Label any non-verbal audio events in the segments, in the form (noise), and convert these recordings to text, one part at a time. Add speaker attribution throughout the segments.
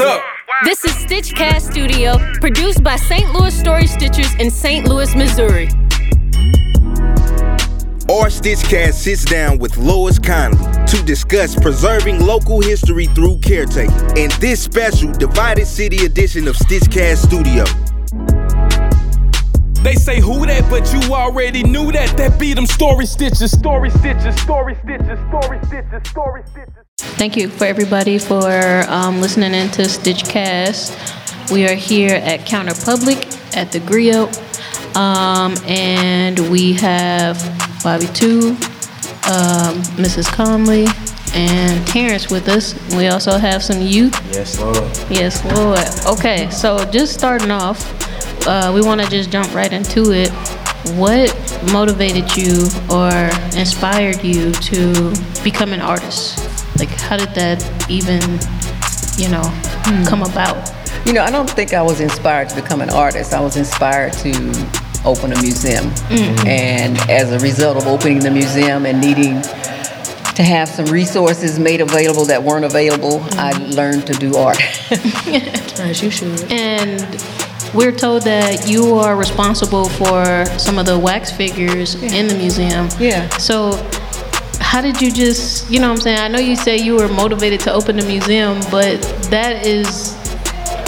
Speaker 1: up.
Speaker 2: This is Stitchcast Studio, produced by St. Louis Story Stitchers in St. Louis, Missouri.
Speaker 3: Our Stitchcast sits down with Lois Conley to discuss preserving local history through caretaking in this special Divided City edition of Stitchcast Studio.
Speaker 1: They say who that, but you already knew that. That be them story stitchers, story stitchers, story stitchers, story stitchers, story stitchers.
Speaker 2: Thank you for everybody for um, listening into Stitchcast. We are here at Counterpublic at the Griot, um, and we have Bobby Two, um, Mrs. Conley, and Terrence with us. We also have some youth.
Speaker 4: Yes, Lord.
Speaker 2: Yes, Lord. Okay, so just starting off, uh, we want to just jump right into it. What motivated you or inspired you to become an artist? Like, how did that even, you know, hmm. come about?
Speaker 5: You know, I don't think I was inspired to become an artist. I was inspired to open a museum. Mm-hmm. And as a result of opening the museum and needing to have some resources made available that weren't available, mm-hmm. I learned to do art. (laughs) (laughs)
Speaker 6: As you should.
Speaker 2: And we're told that you are responsible for some of the wax figures in the museum.
Speaker 5: Yeah.
Speaker 2: So, how did you just, you know what I'm saying? I know you say you were motivated to open the museum, but that is,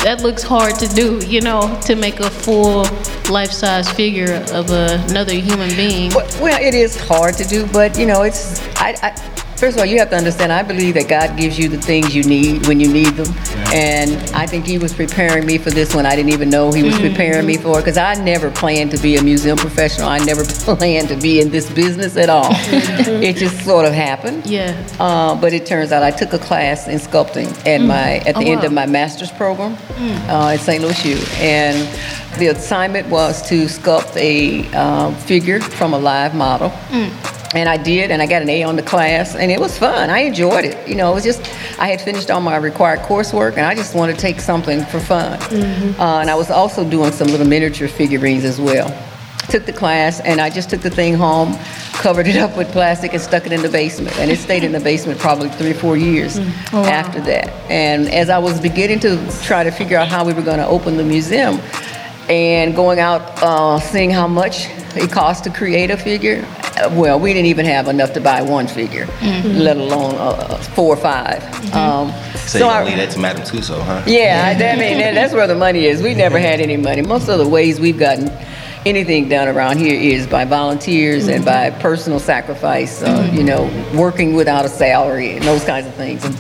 Speaker 2: that looks hard to do, you know, to make a full life size figure of another human being.
Speaker 5: Well, it is hard to do, but you know, it's. I, I, first of all, you have to understand. I believe that God gives you the things you need when you need them, and I think He was preparing me for this one. I didn't even know He was preparing me for it because I never planned to be a museum professional. I never (laughs) planned to be in this business at all. (laughs) it just sort of happened.
Speaker 2: Yeah.
Speaker 5: Uh, but it turns out I took a class in sculpting at my at the
Speaker 2: Oh,
Speaker 5: end of my master's program uh, at St. Louis U, and the assignment was to sculpt a um, figure from a live model. And I did, and I got an A on the class, and it was fun. I enjoyed it. You know, it was just I had finished all my required coursework, and I just wanted to take something for fun. Uh, and I was also doing some little miniature figurines as well. Took the class, and I just took the thing home, covered it up with plastic, and stuck it in the basement. And it stayed in the basement probably three or four years after that. And as I was beginning to try to figure out how we were going to open the museum, and going out, uh, seeing how much it cost to create a figure. uh, Well, we didn't even have enough to buy one figure, let alone uh, four or 5 Um,
Speaker 4: So,
Speaker 5: so
Speaker 4: you
Speaker 5: I-
Speaker 4: gonna leave that to Madame Tussauds, huh?
Speaker 5: yeah, I I mean, that- that's where the money is. We never had any money. Most of the ways we've gotten anything done around here is by volunteers and by personal sacrifice, uh, you know, working without a salary and those kinds of things. And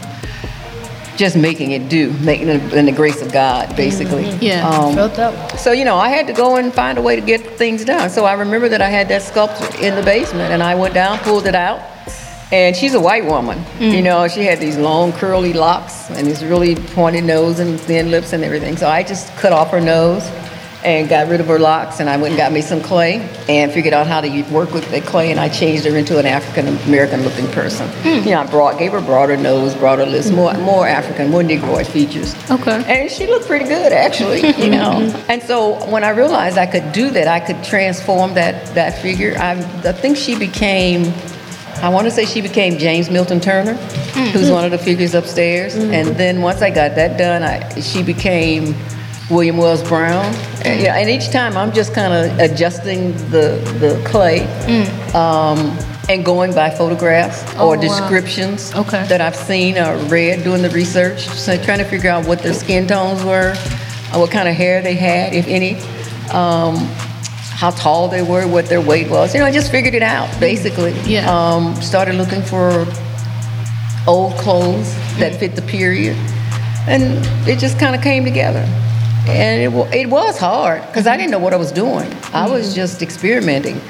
Speaker 5: just making it do, making it in the grace of God, basically.
Speaker 2: Yeah.
Speaker 5: Um,
Speaker 6: Felt that.
Speaker 5: so, you know, I had to go and find a way to get things done. So I remember that I had that sculpture in the basement and I went down, pulled it out. And she's a white woman. You know, she had these long curly locks and this really pointed nose and thin lips and everything. So I just cut off her nose and got rid of her locks and I went and got me some clay and figured out how to work with that clay and I changed her into an African American looking person. Hmm. You know, I brought, gave her broader nose, broader lips, more, hmm. more African, more Negroid features.
Speaker 2: Okay.
Speaker 5: And she looked pretty good, actually, you (laughs) know. Mm-hmm. and so when I realized I could do that, I could transform that, that figure, I, I think she became, I want to say she became James Milton Turner, who's mm-hmm. one of the figures upstairs. Mm-hmm. And then once I got that done, I, she became William Wells Brown. And, yeah, and each time I'm just kind of adjusting the, the clay. Um, and going by photographs or
Speaker 2: wow.
Speaker 5: descriptions
Speaker 2: Okay.
Speaker 5: that I've seen or read doing the research, so trying to figure out what their skin tones were, uh, what kind of hair they had, if any, um, how tall they were, what their weight was. You know, I just figured it out basically.
Speaker 2: Yeah.
Speaker 5: Um, started looking for old clothes that fit the period, and it just kind of came together. And it, wa- it was hard because I didn't know what I was doing. I was mm-hmm. just experimenting.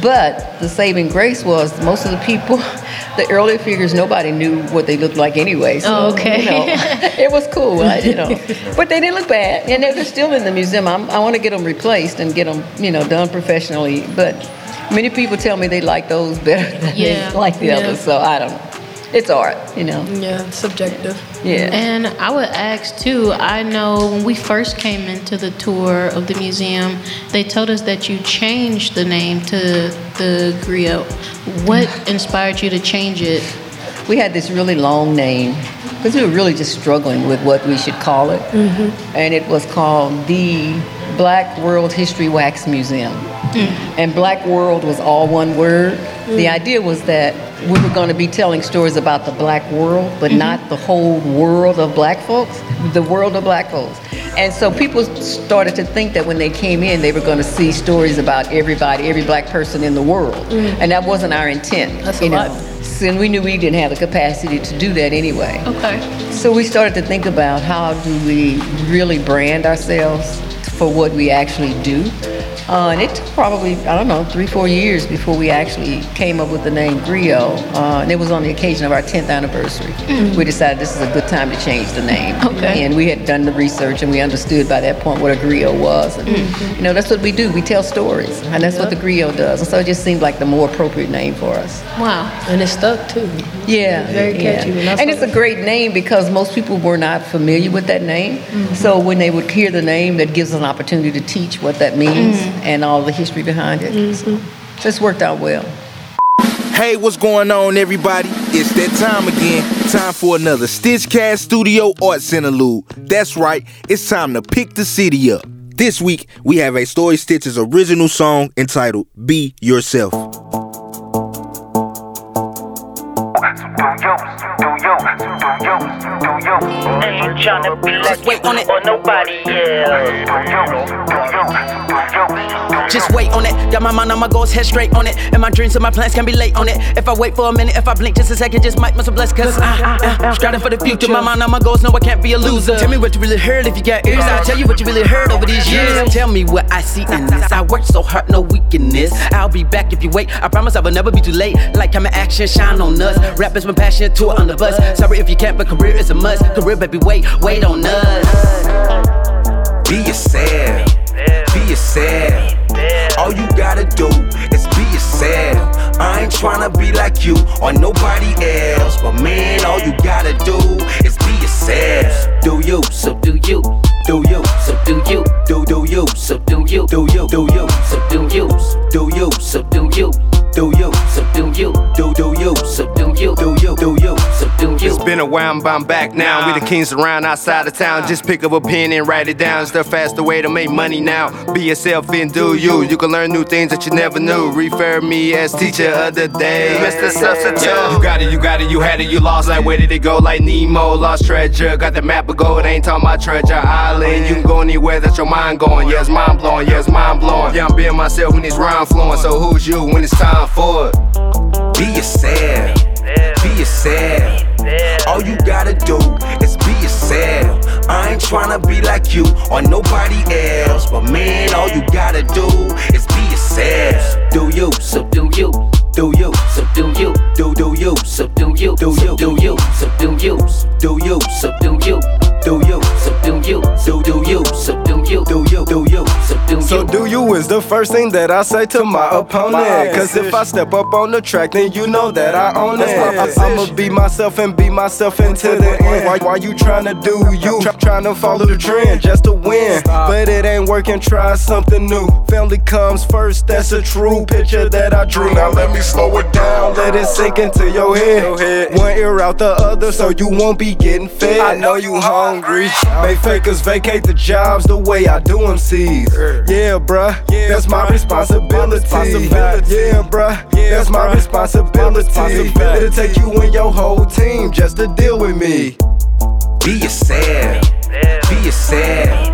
Speaker 5: But the saving grace was most of the people (laughs) the earlier figures, nobody knew what they looked like anyway. So,
Speaker 2: Oh, okay.
Speaker 5: You know, (laughs) it was cool, I, you know. (laughs) But they didn't look bad, and they're still in the museum. I'm, I want to get them replaced and get them, you know, done professionally. But many people tell me they like those better than
Speaker 2: Yeah.
Speaker 5: they like the
Speaker 6: Yeah.
Speaker 5: others. So I don't know. It's art, you know.
Speaker 6: Yeah, subjective.
Speaker 5: Yeah.
Speaker 2: And I would ask too, I know when we first came into the tour of the museum, they told us that you changed the name to the griot. What (laughs) inspired you to change it?
Speaker 5: we had this really long name because we were really just struggling with what we should call it. Mm-hmm. And it was called the Black World History Wax Museum. Mm. And Black World was all one word. The mm. idea was that we were going to be telling stories about the black world, but mm-hmm. not the whole world of black folks, the world of black folks. And so people started to think that when they came in, they were going to see stories about everybody, every black person in the world. Mm-hmm. And that wasn't our intent.
Speaker 6: That's a
Speaker 5: know.
Speaker 6: lot.
Speaker 5: And we knew we didn't have the capacity to do that anyway.
Speaker 2: Okay.
Speaker 5: So we started to think about how do we really brand ourselves for what we actually do. Uh, and it took probably, I don't know, three, four years before we actually came up with the name Griot. Uh, and it was on the occasion of our 10th anniversary. We decided this is a good time to change the name.
Speaker 2: Okay.
Speaker 5: And we had done the research and we understood by that point what a griot was. And, You know, that's what we do. We tell stories. And that's what the griot does. And so it just seemed like the more appropriate name for us.
Speaker 2: Wow.
Speaker 6: And it stuck too.
Speaker 5: Yeah,
Speaker 6: Very catchy, and
Speaker 5: Yeah.
Speaker 6: that's
Speaker 5: And it's a great name because most people were not familiar with that name. So when they would hear the name, that gives us an opportunity to teach what that means mm-hmm. and all the history behind it. Mm-hmm. So it's worked out well.
Speaker 3: Hey, what's going on, everybody? It's that time again. Time for another Stitchcast Studio Arts Interlude. That's right, it's time to pick the city up. This week, we have a Story Stitchers original song entitled Be Yourself.
Speaker 4: Ain't tryna be like
Speaker 7: wait on it.
Speaker 4: or nobody else.
Speaker 7: Just wait on it. Got my mind on my goals, head straight on it. And my dreams and my plans can be late on it. If I wait for a minute, if I blink just a second, just might miss a bless. Cause I, I, striving for the future. My mind on my goals, no, I can't be a loser. Tell me what you really heard if you got ears. I'll tell you what you really heard over these years. Tell me what I see in this. I work so hard, no weakness. I'll be back if you wait. I promise I will never be too late. Like I'm in action, shine on us. Rap is my passion, tour on the bus. Sorry if you can't, but career is a must. Career, baby, wait, wait on us.
Speaker 3: Be yourself. Be yourself. All you gotta do is be yourself. I ain't tryna be like you or nobody else. But man, all you gotta do is be yourself.
Speaker 7: Do you, so do you.
Speaker 3: Do you,
Speaker 7: So do you,
Speaker 3: do do you,
Speaker 7: so do you,
Speaker 3: do you, do you,
Speaker 7: so do you,
Speaker 3: do you,
Speaker 7: so do you,
Speaker 3: do you,
Speaker 7: so do you,
Speaker 3: do do you,
Speaker 7: so do you,
Speaker 3: do you, do you.
Speaker 7: so do you.
Speaker 8: It's been a while, but I'm back now. We the kings around outside of town. Just pick up a pen and write it down. It's the faster way to make money now. Be yourself and do you. You can learn new things that you never knew. Refer me as teacher of the day. Mr. Substitute. You got it, you got it, you had it, you lost. Like where did it go? Like Nemo, lost treasure. Got the map of gold, ain't talking about treasure island. You can go anywhere that your mind going. Yeah, it's mind blowing, yeah, it's mind blowing. Yeah, I'm being myself when it's rhyme flowing. So who's you when it's time for it?
Speaker 3: Be yourself. Be yourself. All you gotta do is be yourself. I ain't tryna be like you or nobody else. But man, all you gotta do is be yourself. Do you,
Speaker 7: So do you,
Speaker 3: do you,
Speaker 7: so do you,
Speaker 3: do do you,
Speaker 7: so do you,
Speaker 3: Do you.
Speaker 7: Do
Speaker 8: is the first thing that I say to my opponent. Cause if I step up on the track, then you know that I own it. I, I'ma be myself and be myself until the end. Why, why you tryna do you? Try, tryna follow the trend just to win. But it ain't working, try something new. Family comes first, that's a true picture that I drew. Now let me slow it down, let it sink into your head. One ear out the other, so you won't be getting fed. I know you hungry. Make fakers vacate the jobs the way I do MCs. Yeah, bruh, that's my responsibility. Yeah, bruh, that's my responsibility. It'll take you and your whole team just to deal with me.
Speaker 3: Be yourself. Be yourself.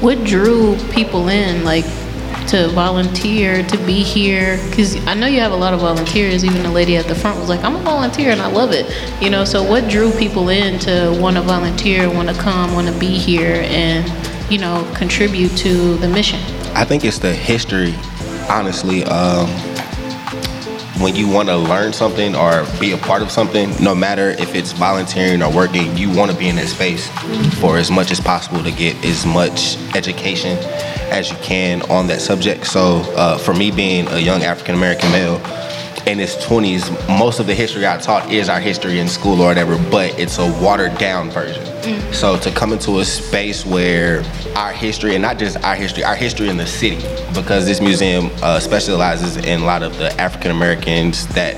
Speaker 2: What drew people in, like, to volunteer, to be here? Because I know you have a lot of volunteers. Even the lady at the front was like, I'm a volunteer and I love it. You know, so what drew people in to want to volunteer, want to come, want to be here, and, you know, contribute to the mission?
Speaker 9: I think it's the history, honestly. Um, when you want to learn something or be a part of something, no matter if it's volunteering or working, you want to be in that space for as much as possible to get as much education as you can on that subject. So, uh, for me being a young African American male, in his 20s, most of the history I taught is our history in school or whatever, but it's a watered down version. So to come into a space where our history, and not just our history, our history in the city, because this museum uh, specializes in a lot of the African Americans that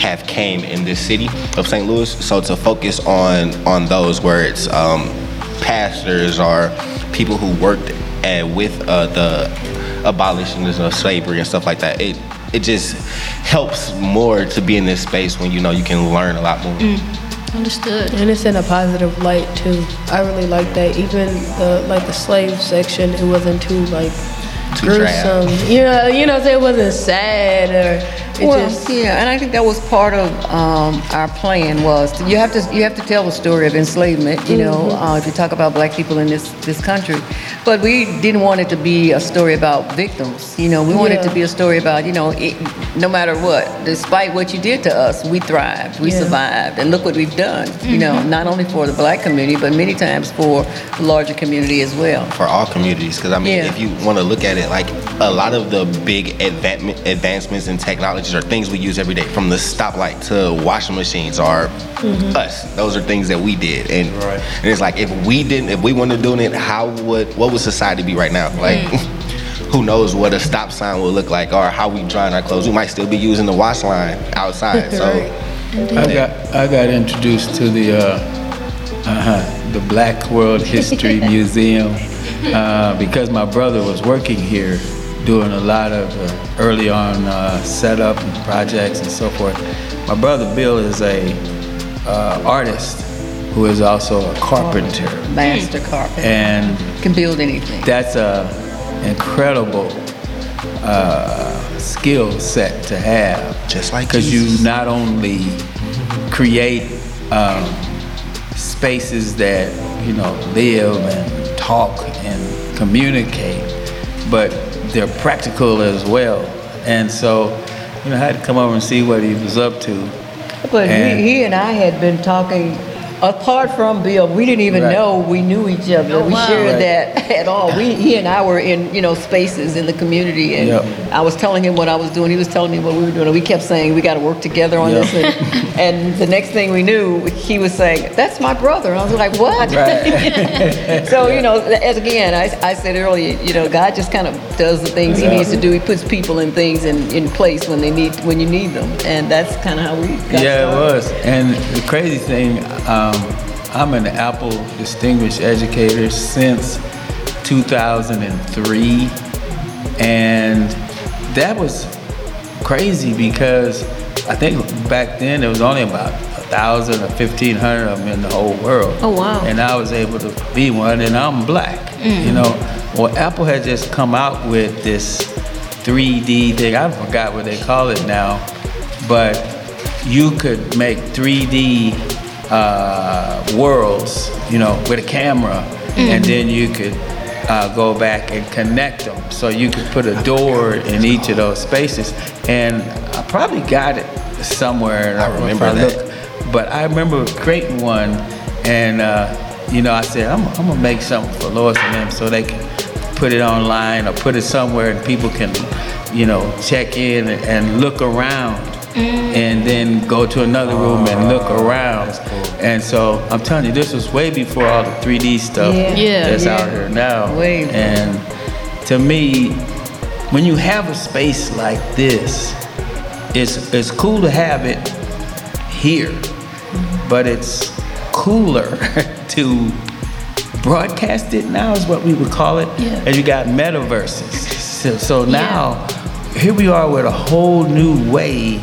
Speaker 9: have came in this city of St. Louis. So to focus on on those where it's um, pastors or people who worked uh, with uh, the abolitionists of slavery and stuff like that, it it just helps more to be in this space when you know you can learn a lot more.
Speaker 2: Mm, understood.
Speaker 6: And it's in a positive light too. I really like that. Even the like the slave section, it wasn't too like
Speaker 9: Too
Speaker 6: gruesome. You know, you know, so it wasn't sad or it
Speaker 5: well,
Speaker 6: just
Speaker 5: yeah, and I think that was part of um, our plan was to, you have to you have to tell the story of enslavement. You know,
Speaker 6: Mm-hmm.
Speaker 5: uh, if you talk about black people in this this country, but we didn't want it to be a story about victims. You know, we wanted it to be a story about you know, it, no matter what, despite what you did to us, we thrived, we
Speaker 6: Yeah.
Speaker 5: survived, and look what we've done. You know, not only for the black community, but many times for the larger community as well.
Speaker 9: for all communities because i mean
Speaker 5: Yeah.
Speaker 9: if you want to look at it like a lot of the big advan- advancements in technologies are things we use every day from the stoplight to washing machines are us. Those are things that we did and, and it's like if we didn't if we weren't doing it how would what would society be right now? Like (laughs) who knows what a stop sign would look like or how we drying our clothes. We might still be using the wash line outside (laughs) so
Speaker 10: I got I got introduced to the uh, uh, the Black World History (laughs) Museum uh, because my brother was working here, doing a lot of uh, early on uh, setup and projects and so forth. My brother Bill is a uh, artist who is also a carpenter,
Speaker 5: Master carpenter
Speaker 10: and
Speaker 5: can build anything.
Speaker 10: that's a incredible uh, skill set to have.
Speaker 9: Just like
Speaker 10: because you not only create um, spaces that you know live and talk and communicate, but they're practical as well. And so, you know, I had to come over and see what he was up to.
Speaker 5: But
Speaker 10: And-
Speaker 5: he, he and I had been talking. Apart from Bill, we didn't even
Speaker 10: Right.
Speaker 5: know we knew each other.
Speaker 2: Oh,
Speaker 5: we
Speaker 2: wow.
Speaker 5: shared
Speaker 10: Right.
Speaker 5: that (laughs) at all. We, he and I were in, you know, spaces in the community, and
Speaker 10: Yep.
Speaker 5: I was telling him what I was doing. He was telling me what we were doing. And we kept saying we got to work together on
Speaker 10: Yep.
Speaker 5: this. And, and the next thing we knew, he was saying, "That's my brother." And I was like, "What?" (laughs) so you know, as again, I, I said earlier, you know, God just kind of does the things He needs to do. He puts people in things in, in place when they need when you need them, and that's kind of how we. Got
Speaker 10: yeah, it was. And the crazy thing, um, Um, I'm an Apple Distinguished Educator since 2003, and that was crazy because I think back then there was only about a thousand or fifteen hundred of them in the whole world.
Speaker 2: Oh, wow.
Speaker 10: And I was able to be one, and I'm black. You mm. know, well, Apple had just come out with this 3D thing. I forgot what they call it now, but you could make 3D uh, worlds, you know, with a camera, and then you could uh, go back and connect them. So you could put a door in each of those spaces. And I probably got it somewhere.
Speaker 9: I
Speaker 10: if
Speaker 9: remember that.
Speaker 10: look. But I remember creating one, and uh, you know, I said I'm, I'm gonna make something for Lois and them so they can put it online or put it somewhere and people can, you know, check in and, and look around. And then go to another room and look oh, around. And so I'm telling you, this was way before all the 3D stuff
Speaker 5: Yeah.
Speaker 2: Yeah.
Speaker 10: that's
Speaker 5: Yeah.
Speaker 10: out here now.
Speaker 5: Way.
Speaker 10: And to me, when you have a space like this, it's it's cool to have it here, but it's cooler (laughs) to broadcast it now is what we would call it.
Speaker 2: Yeah.
Speaker 10: And you got metaverses. So, so now here we are with a whole new way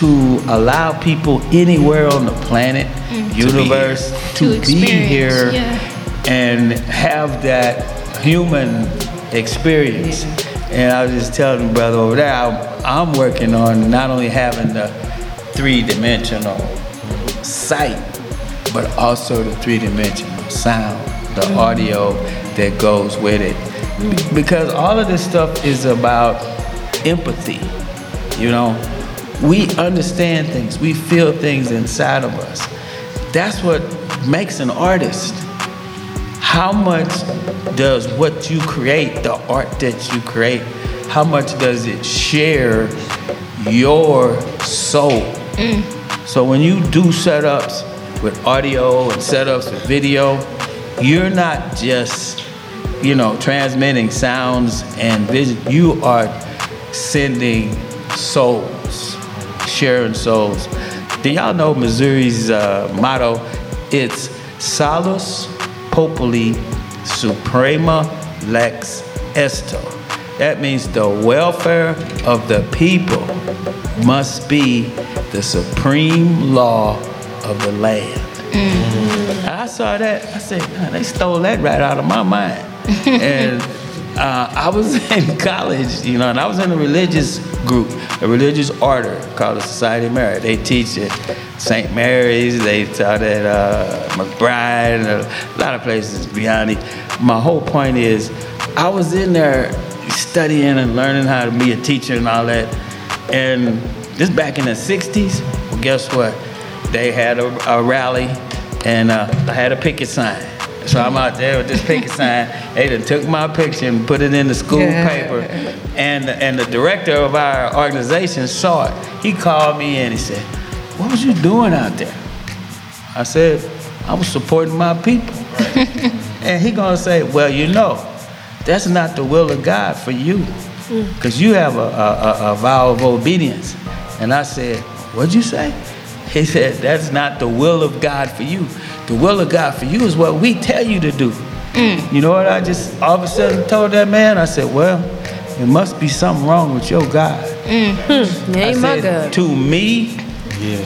Speaker 10: to allow people anywhere on the planet,
Speaker 2: Mm.
Speaker 10: universe, to,
Speaker 2: To
Speaker 10: be here
Speaker 2: yeah.
Speaker 10: and have that human experience. And I was just telling the brother over there, I'm, I'm working on not only having the three-dimensional sight, but also the three-dimensional sound, the
Speaker 2: Mm.
Speaker 10: audio that goes with it. Be- Because all of this stuff is about empathy. You know, we understand things, we feel things inside of us. That's what makes an artist. How much does what you create, the art that you create, how much does it share your soul? Mm. So when you do setups with audio and setups with video, you're not just, you know, transmitting sounds and vision. You are sending souls, sharing souls. Do y'all know Missouri's uh, motto? It's Salus Populi Suprema Lex Esto. That means the welfare of the people must be the supreme law of the land. I saw that. I said, they stole that right out of my mind. (laughs) and uh, I was (laughs) in college, you know, and I was in a religious group, a religious order called the Society of Mary. They teach at St. Mary's, they taught at uh, McBride, a lot of places beyond it. My whole point is, I was in there studying and learning how to be a teacher and all that. And this back in the 60s, well, guess what? They had a, a rally and uh, I had a picket sign. So I'm out there with this picket sign. They done took my picture and put it in the school
Speaker 5: Yeah.
Speaker 10: paper. And, and the director of our organization saw it. He called me in and he said, What was you doing out there? I said, I was supporting my people. and he gonna say, Well, you know, that's not the will of God for you. Mm. Because you have a, a, a, a vow of obedience. And I said, What'd you say? He said, That's not the will of God for you. The will of God for you is what we tell you to do. You know what I just all of a sudden told that man? I said, Well, there must be something wrong with your God.
Speaker 6: Hmm.
Speaker 10: I
Speaker 6: Ain't my
Speaker 10: said,
Speaker 6: God.
Speaker 10: To me,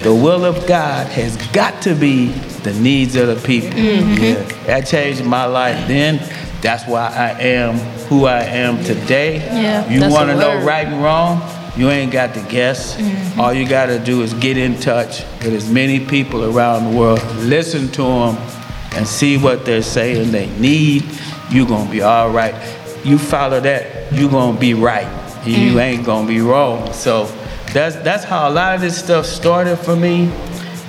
Speaker 10: the will of God has got to be the needs of the people.
Speaker 6: Mhm.
Speaker 10: Yeah. That changed my life then. That's why I am who I am today.
Speaker 6: Yeah,
Speaker 10: You want to know right and wrong? You ain't got to guess.
Speaker 6: Mhm.
Speaker 10: All you got to do is get in touch with as many people around the world, listen to them, and see what they're saying they need. You're going to be all right. You follow that, you're going to be right. You
Speaker 6: Mm.
Speaker 10: ain't going to be wrong. So that's, that's how a lot of this stuff started for me.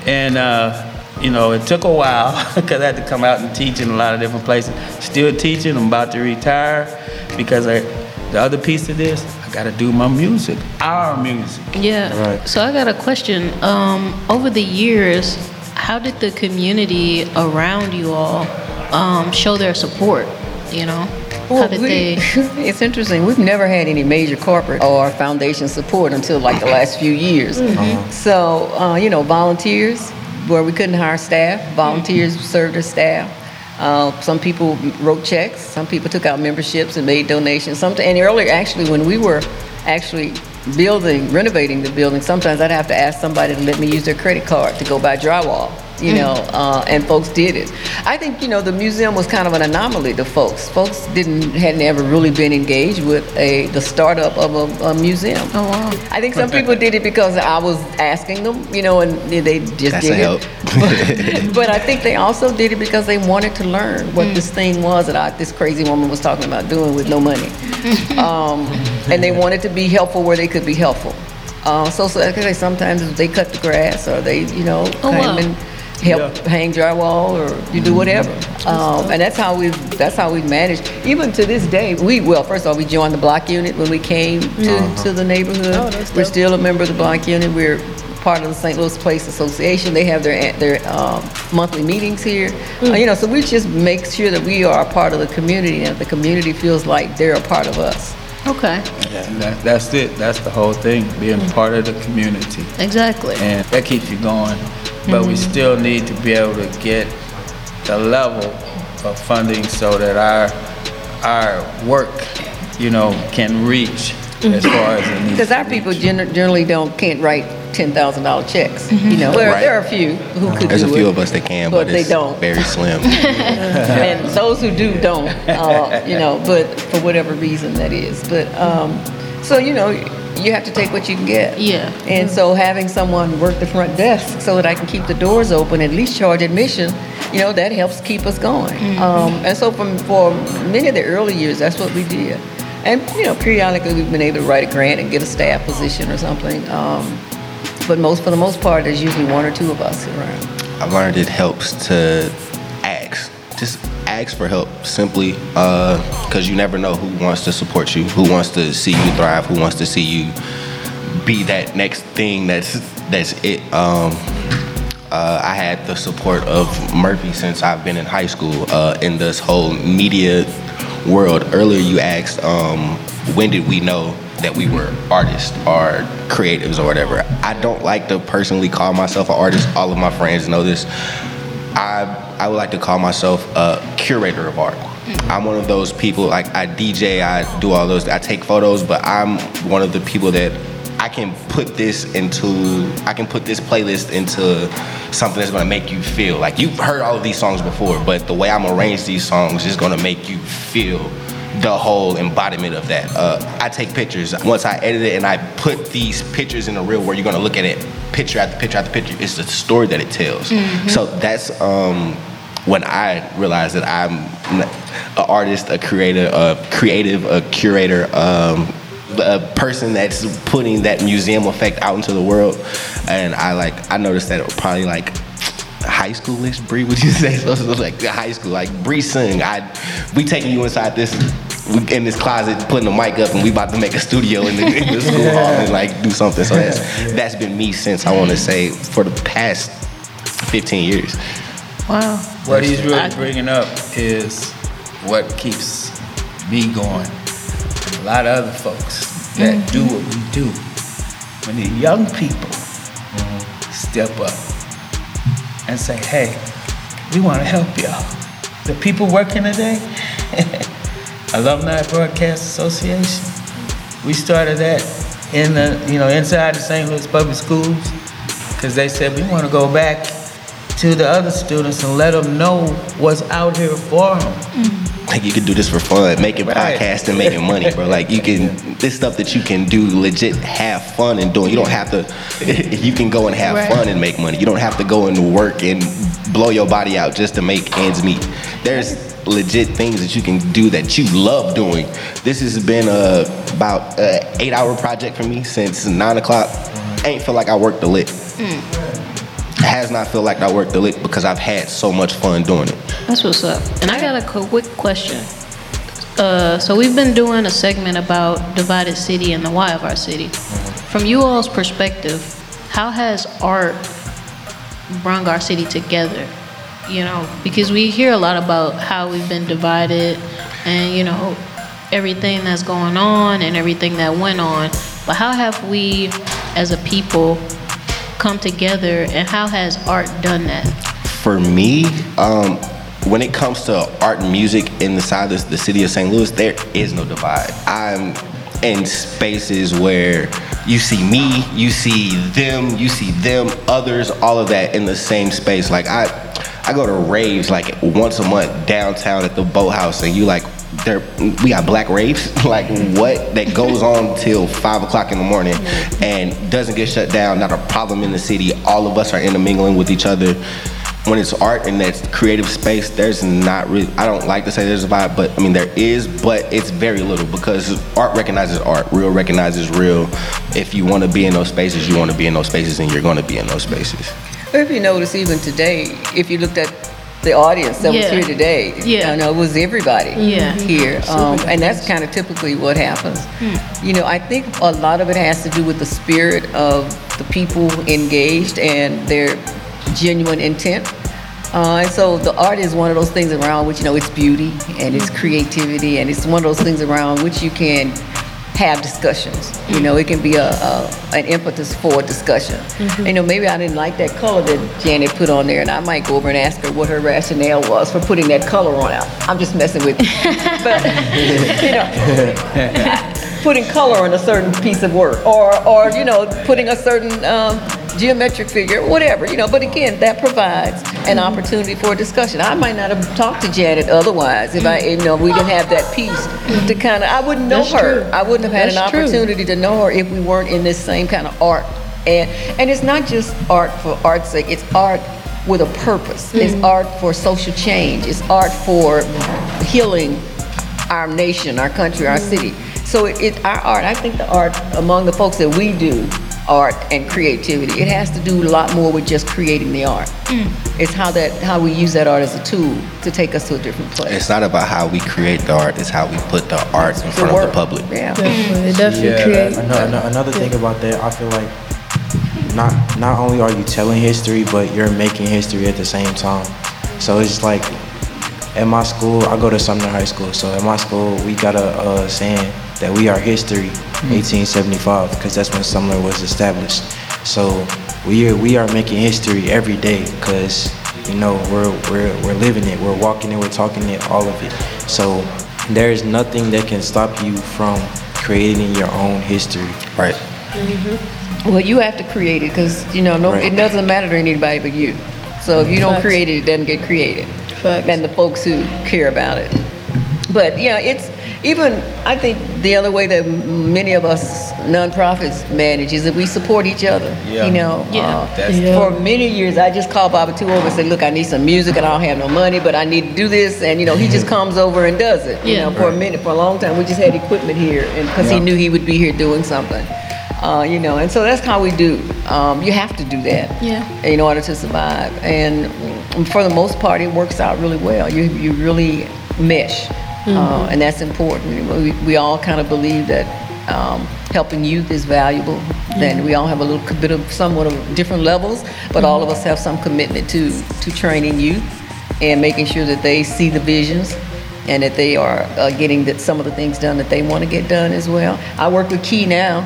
Speaker 10: And, uh, you know, it took a while (laughs) because I had to come out and teach in a lot of different places. Still teaching, I'm about to retire because I, the other piece of this, got to do my music, our music.
Speaker 2: Yeah. So I got a question. Um, over the years, how did the community around you all um, show their support? You know, how
Speaker 5: Well,
Speaker 2: did
Speaker 5: we-
Speaker 2: they? (laughs)
Speaker 5: it's interesting. We've never had any major corporate or foundation support until like the last few years.
Speaker 2: Mhm.
Speaker 5: So, uh, you know, volunteers, where we couldn't hire staff, volunteers served as staff. Uh, some people wrote checks. Some people took out memberships and made donations. Some, and earlier, actually, when we were actually building, renovating the building, sometimes I'd have to ask somebody to let me use their credit card to go buy drywall. You
Speaker 6: Mm.
Speaker 5: know, uh, and folks did it. I think you know the museum was kind of an anomaly to folks. Folks didn't hadn't ever really been engaged with a the startup of a, a museum.
Speaker 2: Oh wow!
Speaker 5: I think some people did it because I was asking them, you know, and they just
Speaker 9: That's
Speaker 5: did
Speaker 9: a help.
Speaker 5: it. (laughs) but I think they also did it because they wanted to learn what this thing was that I, this crazy woman was talking about doing with no money, (laughs) um, and they wanted to be helpful where they could be helpful. Uh, so, so like I say, sometimes they cut the grass or they, you know,
Speaker 2: Oh,
Speaker 5: come
Speaker 2: wow.
Speaker 5: and help hang drywall or you do whatever. Um, and that's how we that's how we managed. Even to this day, we well, first of all, we joined the block unit when we came to,
Speaker 6: Uh-huh.
Speaker 5: to the neighborhood.
Speaker 6: Oh,
Speaker 5: We're still a member of the block unit. We're part of the St. Louis Place Association. They have their their um, monthly meetings here.
Speaker 6: Mm.
Speaker 5: Uh, you know, so we just make sure that we are a part of the community and the community feels like they're a part of us.
Speaker 2: Okay.
Speaker 10: And that, that's it. That's the whole thing, being part of the community.
Speaker 2: Exactly.
Speaker 10: And that keeps you going. But we
Speaker 2: Mhm.
Speaker 10: still need to be able to get the level of funding so that our our work, you know, can reach as far as it needs.
Speaker 5: Because our people gener- generally don't can't write ten thousand dollar checks. You know, there,
Speaker 9: Right.
Speaker 5: there are a few who could
Speaker 9: There's a few
Speaker 5: it,
Speaker 9: of us that can,
Speaker 5: but
Speaker 9: but,
Speaker 5: they
Speaker 9: it's
Speaker 5: don't.
Speaker 9: very slim. (laughs)
Speaker 5: and those who do don't. Uh, you know, but for whatever reason that is. But um, so you know, you have to take what you can get.
Speaker 2: Yeah.
Speaker 5: And so having someone work the front desk so that I can keep the doors open, at least charge admission, you know, that helps keep us going. Um, and so from for many of the early years, that's what we did. And you know, periodically we've been able to write a grant and get a staff position or something. Um, but most for the most part, there's usually one or two of us around.
Speaker 9: I've learned it helps to ask. Just ask for help simply because you never know who wants to support you, who wants to see you thrive, who wants to see you be that next thing that's that's it. Um, uh, I had the support of Murphy since I've been in high school uh, in this whole media world. Earlier, you asked um, when did we know that we were artists or creatives or whatever. I don't like to personally call myself an artist. All of my friends know this. I I would like to call myself a curator of art. I'm one of those people like I DJ, I do all those, I take photos, but I'm one of the people that I can put this into I can put this playlist into something that's gonna make you feel like you've heard all of these songs before, but the way I'm arrange these songs is gonna make you feel the whole embodiment of that. Uh, I take pictures. Once I edit it and I put these pictures in a reel where you're gonna look at it picture after picture after picture, it's the story that it tells. So that's um, when I realized that I'm an artist, a creator, a creative, a curator, um, a person that's putting that museum effect out into the world. And I like, I noticed that it was probably like high schoolish. Bree, would you (laughs) say? So was like high school, like Bree sing. I, we taking you inside this. We in this closet, putting the mic up, and we about to make a studio in the, in the school hall and like do something. So that's that's been me since I want to say for the past 15 years.
Speaker 2: Wow.
Speaker 10: What he's really bringing up is what keeps me going. A lot of other folks that mm-hmm. do what we do. When the young people step up and say, hey, we want to help y'all. The people working today, (laughs) Alumni Broadcast Association, we started that in the, you know, inside the St. Louis Public Schools because they said we want to go back to the other students and let them know what's out here for them. Mm-hmm.
Speaker 9: Like you can do this for fun, making
Speaker 10: Right.
Speaker 9: podcasts and making money, bro. Like you can, this stuff that you can do legit have fun and doing. You don't have to. (laughs) You can go and have
Speaker 2: Right.
Speaker 9: fun and make money. You don't have to go and work and blow your body out just to make ends meet. There's legit things that you can do that you love doing. This has been a about a eight hour project for me since nine o'clock. Ain't feel like I worked the lit. Hmm. Has not feel like I worked the lick because I've had so much fun doing it.
Speaker 2: That's what's up. And I got a quick question. Uh, so we've been doing a segment about divided city and the why of our city. From you all's perspective, how has art brought our city together? You know, because we hear a lot about how we've been divided, and you know, everything that's going on and everything that went on. But how have we, as a people, come together, and how has art done that?
Speaker 9: for me, um, when it comes to art and music inside the, the city of St. Louis, there is no divide. I'm in spaces where you see me, you see them, you see them, others, all of that in the same space. Like I, I go to raves like once a month downtown at the Boathouse, and you like, there we got black raves (laughs) like what that goes on till five o'clock in the morning and doesn't get shut down not a problem in the city all of us are intermingling with each other when it's art and that's creative space, there's not really. I don't like to say there's a vibe, but I mean there is, but it's very little because art recognizes art, real recognizes real. If you want to be in those spaces, you want to be in those spaces, and you're going to be in those spaces.
Speaker 5: Or if you notice, even today, if you looked at the audience that was here today,
Speaker 2: Yeah.
Speaker 5: you know, it was everybody
Speaker 2: Yeah.
Speaker 5: here, um, and that's kind of typically what happens. You know, I think a lot of it has to do with the spirit of the people engaged and their genuine intent. Uh, and so the art is one of those things around which you know it's beauty and it's creativity and it's one of those things around which you can have discussions. You know, it can be a, a an impetus for a discussion. You know, maybe I didn't like that color that Janet put on there, and I might go over and ask her what her rationale was for putting that color on out. I'm just messing with you, (laughs) but you know, (laughs) putting color on a certain piece of work, or or you know putting a certain um, geometric figure, whatever you know. But again, that provides an opportunity for a discussion. I might not have talked to Janet otherwise if I you know we didn't have that piece to kind of I wouldn't know
Speaker 6: That's
Speaker 5: her.
Speaker 6: true.
Speaker 5: I wouldn't have had
Speaker 6: That's
Speaker 5: an
Speaker 6: true.
Speaker 5: opportunity to know her if we weren't in this same kind of art. And and it's not just art for art's sake. It's art with a purpose. It's mm-hmm. art for social change. It's art for healing our nation, our country, our mm-hmm. city. So it, it our art. I think the art among the folks that we do art and creativity, it has to do a lot more with just creating the art. It's how that how we use that art as a tool to take us to a different place.
Speaker 9: It's not about how we create the art, it's how we put the art in front of the public.
Speaker 5: Yeah.
Speaker 6: Definitely, it definitely creates.
Speaker 11: Another, another thing about that, I feel like not not only are you telling history, but you're making history at the same time. So it's like at my school, I go to Sumner High School. So at my school, we got a, uh saying that we are history, 1875, because that's when Sumner was established. So we are we are making history every day, because you know we're we're we're living it, we're walking it, we're talking it, all of it. So there is nothing that can stop you from creating your own history.
Speaker 9: Right. Mm-hmm.
Speaker 5: Well, you have to create it because you know no,
Speaker 11: Right.
Speaker 5: it doesn't matter to anybody but you. So if you don't
Speaker 6: Facts.
Speaker 5: create it, it doesn't get created.
Speaker 6: Facts.
Speaker 5: And the folks who care about it. But yeah, it's even. I think the other way that many of us nonprofits manage is that we support each other.
Speaker 10: Yeah.
Speaker 5: You know.
Speaker 2: Yeah.
Speaker 5: uh,
Speaker 10: That's-
Speaker 6: Yeah.
Speaker 5: For many years, I just called Bobby Two over and said, "Look, I need some music, and I don't have no money, but I need to do this." And you know, he just comes over and does it. You
Speaker 2: Yeah.
Speaker 5: know, for a minute, for a long time, we just had equipment here, and because he knew he would be here doing something. Uh, you know, and so that's how we do. Um, you have to do that
Speaker 2: Yeah.
Speaker 5: in order to survive. And for the most part, it works out really well. You, you really mesh, uh, and that's important. We, we all kind of believe that um, helping youth is valuable. Then we all have a little bit of somewhat of different levels, but all of us have some commitment to, to training youth and making sure that they see the visions and that they are uh, getting that some of the things done that they want to get done as well. I work with Key now,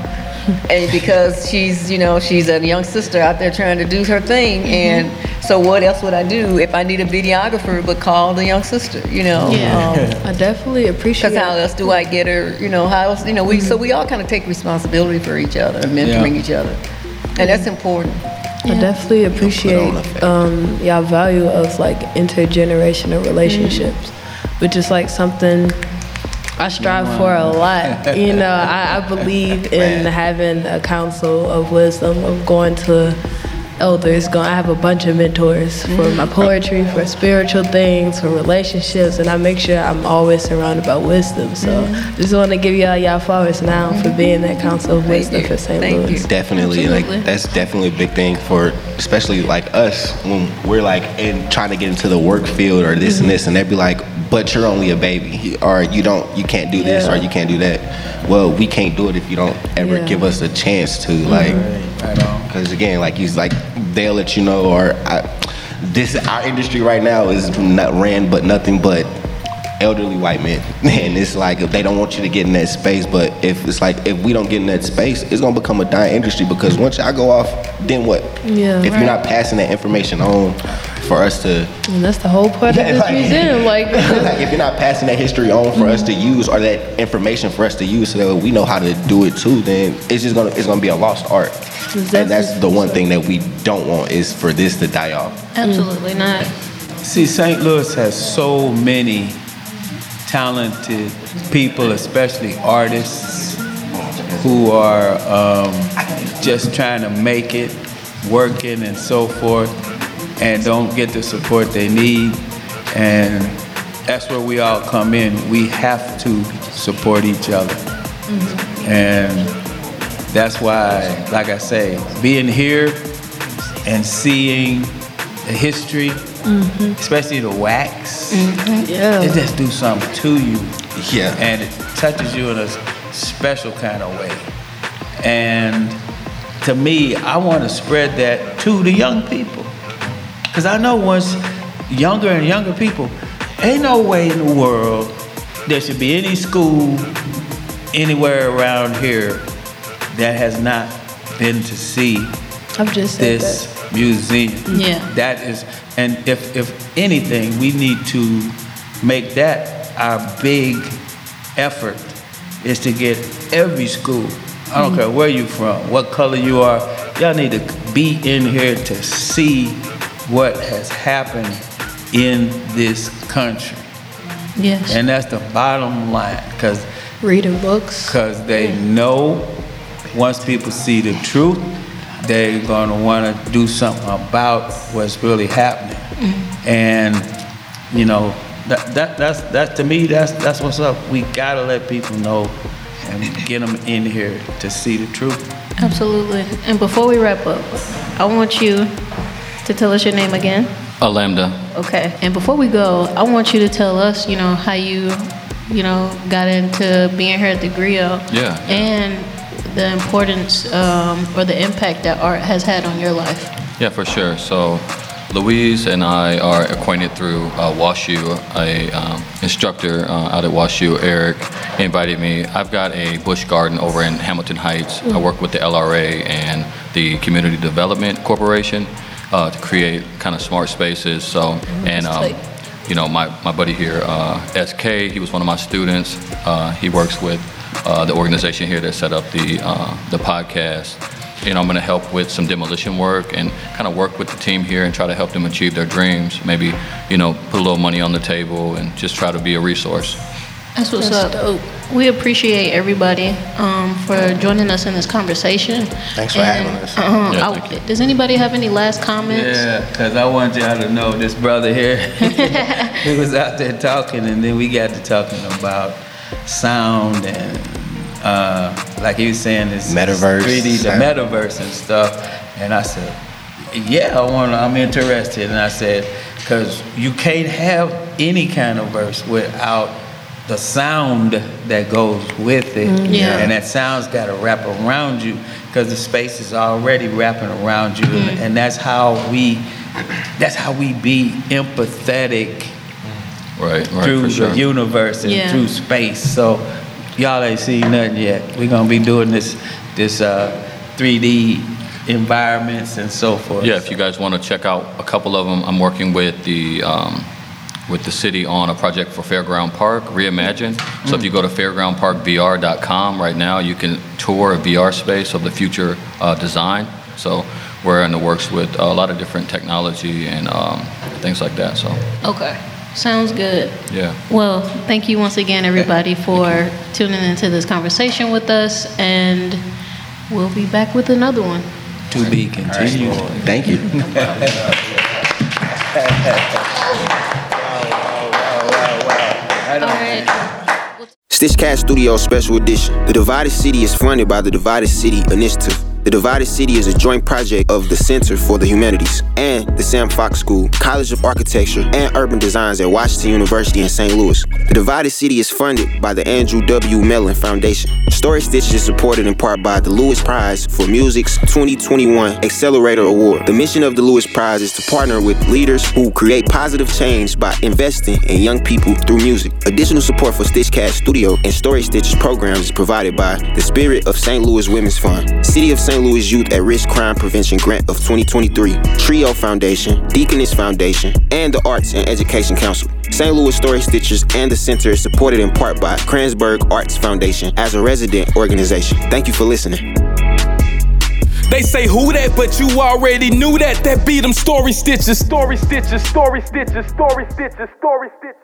Speaker 5: and because she's you know she's a young sister out there trying to do her thing, mm-hmm. and so what else would I do if I need a videographer but call the young sister? You know.
Speaker 2: Yeah.
Speaker 6: Um, (laughs) I definitely appreciate.
Speaker 5: Because how else do I get her? You know, how else? You know, we so mm-hmm. we all kind of take responsibility for each other, and mentoring
Speaker 10: Yeah.
Speaker 5: each other, and that's important.
Speaker 6: I definitely appreciate um, y'all value of like intergenerational mm-hmm. relationships, which is like something I strive for a lot. You know, I, I believe in having a council of wisdom, of going to elders. Going, I have a bunch of mentors for my poetry, for spiritual things, for relationships, and I make sure I'm always surrounded by wisdom. So, just want to give y'all y'all flowers now for being that council of wisdom for St. Louis.
Speaker 9: Definitely,
Speaker 2: Absolutely.
Speaker 9: like that's definitely a big thing for, especially like us when we're like in trying to get into the work field or this and this, and they'd be like, "But you're only a baby, or you don't, you can't do this, or you can't do that." Well, we can't do it if you don't ever
Speaker 6: Yeah.
Speaker 9: give us a chance to, mm-hmm. like,
Speaker 10: Right on.
Speaker 9: because again, like he's like they'll let you know, or I, this our industry right now is not ran but nothing but elderly white men, (laughs) and it's like if they don't want you to get in that space, but if it's like if we don't get in that space, it's gonna become a dying industry because once I go off, then what?
Speaker 6: Yeah.
Speaker 9: If you're not passing that information on for us to
Speaker 6: And that's the whole part
Speaker 9: Yeah,
Speaker 6: of this
Speaker 9: like-
Speaker 6: museum. (laughs) Like, (laughs)
Speaker 9: like if you're not passing that history on for us to use or that information for us to use so that we know how to do it too, then it's just gonna it's gonna be a lost art. And that's the one thing that we don't want is for this to die off.
Speaker 2: Absolutely not.
Speaker 10: See, St. Louis has so many talented people, especially artists, who are um, just trying to make it, working and so forth, and don't get the support they need. And that's where we all come in. We have to support each other. Mm-hmm. And that's why, like I say, being here and seeing the history, mm-hmm. especially the wax, mm-hmm.
Speaker 6: yeah.
Speaker 10: it just do something to you.
Speaker 9: Yeah.
Speaker 10: And it touches you in a special kind of way. And to me, I want to spread that to the young people. Because I know once younger and younger people, ain't no way in the world there should be any school anywhere around here that has not been to see
Speaker 6: I've just
Speaker 10: this museum.
Speaker 2: Yeah.
Speaker 10: That is, and if, if anything, we need to make that our big effort is to get every school. I don't mm-hmm. care where you from, what color you are. Y'all need to be in here to see what has happened in this country.
Speaker 2: Yes.
Speaker 10: And that's the bottom line, because
Speaker 6: Reading books.
Speaker 10: because they know once people see the truth, they're gonna wanna do something about what's really happening. Mm-hmm. And, you know, that, that, that's, that, to me, that's, that's what's up. We gotta let people know and get them in here to see the truth.
Speaker 2: Absolutely. And before we wrap up, I want you to tell us your name again.
Speaker 12: A lambda.
Speaker 2: Okay. And before we go, I want you to tell us, you know, how you, you know, got into being here at the Griot.
Speaker 12: Yeah.
Speaker 2: And the importance um, or the impact that art has had on your life.
Speaker 12: Yeah, for sure. So, Louise and I are acquainted through uh, WashU. A um, instructor uh, out at WashU, Eric, invited me. I've got a bush garden over in Hamilton Heights. I work with the LRA and the Community Development Corporation uh, to create kind of smart spaces. So, and um, you know, my, my buddy here, uh, SK, he was one of my students. Uh, he works with uh, the organization here that set up the, uh, the podcast. You know, I'm going to help with some demolition work and kind of work with the team here and try to help them achieve their dreams. Maybe, you know, put a little money on the table and just try to be a resource.
Speaker 2: That's what's
Speaker 6: That's
Speaker 2: up. We appreciate everybody um, for joining us in this conversation.
Speaker 9: Thanks for having us.
Speaker 2: Uh,
Speaker 12: Yeah,
Speaker 2: I-
Speaker 12: thank
Speaker 2: does anybody have any last comments?
Speaker 10: Yeah, because I want y'all to know this brother here, (laughs) (laughs) he was out there talking, and then we got to talking about sound and, uh, like he was saying, this
Speaker 9: Metaverse,
Speaker 10: 3D, the
Speaker 9: sound.
Speaker 10: metaverse and stuff. And I said, yeah, I want. I'm interested. And I said, because you can't have any kind of verse without the sound that goes with it.
Speaker 2: Mm, yeah.
Speaker 10: And that sound's got to wrap around you because the space is already wrapping around you.
Speaker 2: Mm.
Speaker 10: And that's how we, that's how we be empathetic
Speaker 12: Right, right,
Speaker 10: through
Speaker 12: for sure.
Speaker 10: the universe and
Speaker 2: Yeah.
Speaker 10: through space. So y'all ain't seen nothing yet. We're gonna be doing this this uh, 3D environments and so forth.
Speaker 12: Yeah, if you guys want to check out a couple of them, I'm working with the um, with the city on a project for Fairground Park Reimagine. So if you go to fairgroundparkvr.com right now, you can tour a VR space of the future uh, design. So we're in the works with a lot of different technology and um, things like that. So
Speaker 2: Okay. Sounds good.
Speaker 12: yeah.
Speaker 2: Well, thank you once again, everybody, for tuning into this conversation with us, and we'll be back with another one.
Speaker 10: To be continued.
Speaker 9: Thank you. (laughs) (laughs)
Speaker 2: All right.
Speaker 13: Stitchcast Studio Special Edition. The Divided City is funded by the Divided City Initiative. The Divided City is a joint project of the Center for the Humanities and the Sam Fox School, College of Architecture, and Urban Designs at Washington University in St. Louis. The Divided City is funded by the Andrew W. Mellon Foundation. Story Stitchers is supported in part by the Lewis Prize for Music's 2021 Accelerator Award. The mission of the Lewis Prize is to partner with leaders who create positive change by investing in young people through music. Additional support for Stitchcast Studio and Story Stitchers programs is provided by the Spirit of St. Louis Women's Fund, City of St. Louis Youth at Risk Crime Prevention Grant of 2023, Trio Foundation, Deaconess Foundation, and the Arts and Education Council. St. Louis Story Stitchers and the Center is supported in part by Kranzberg Arts Foundation as a resident organization. Thank you for listening.
Speaker 1: They say who that, but you already knew that. That beat them story stitchers, story stitchers, story stitchers, story stitchers, story stitchers.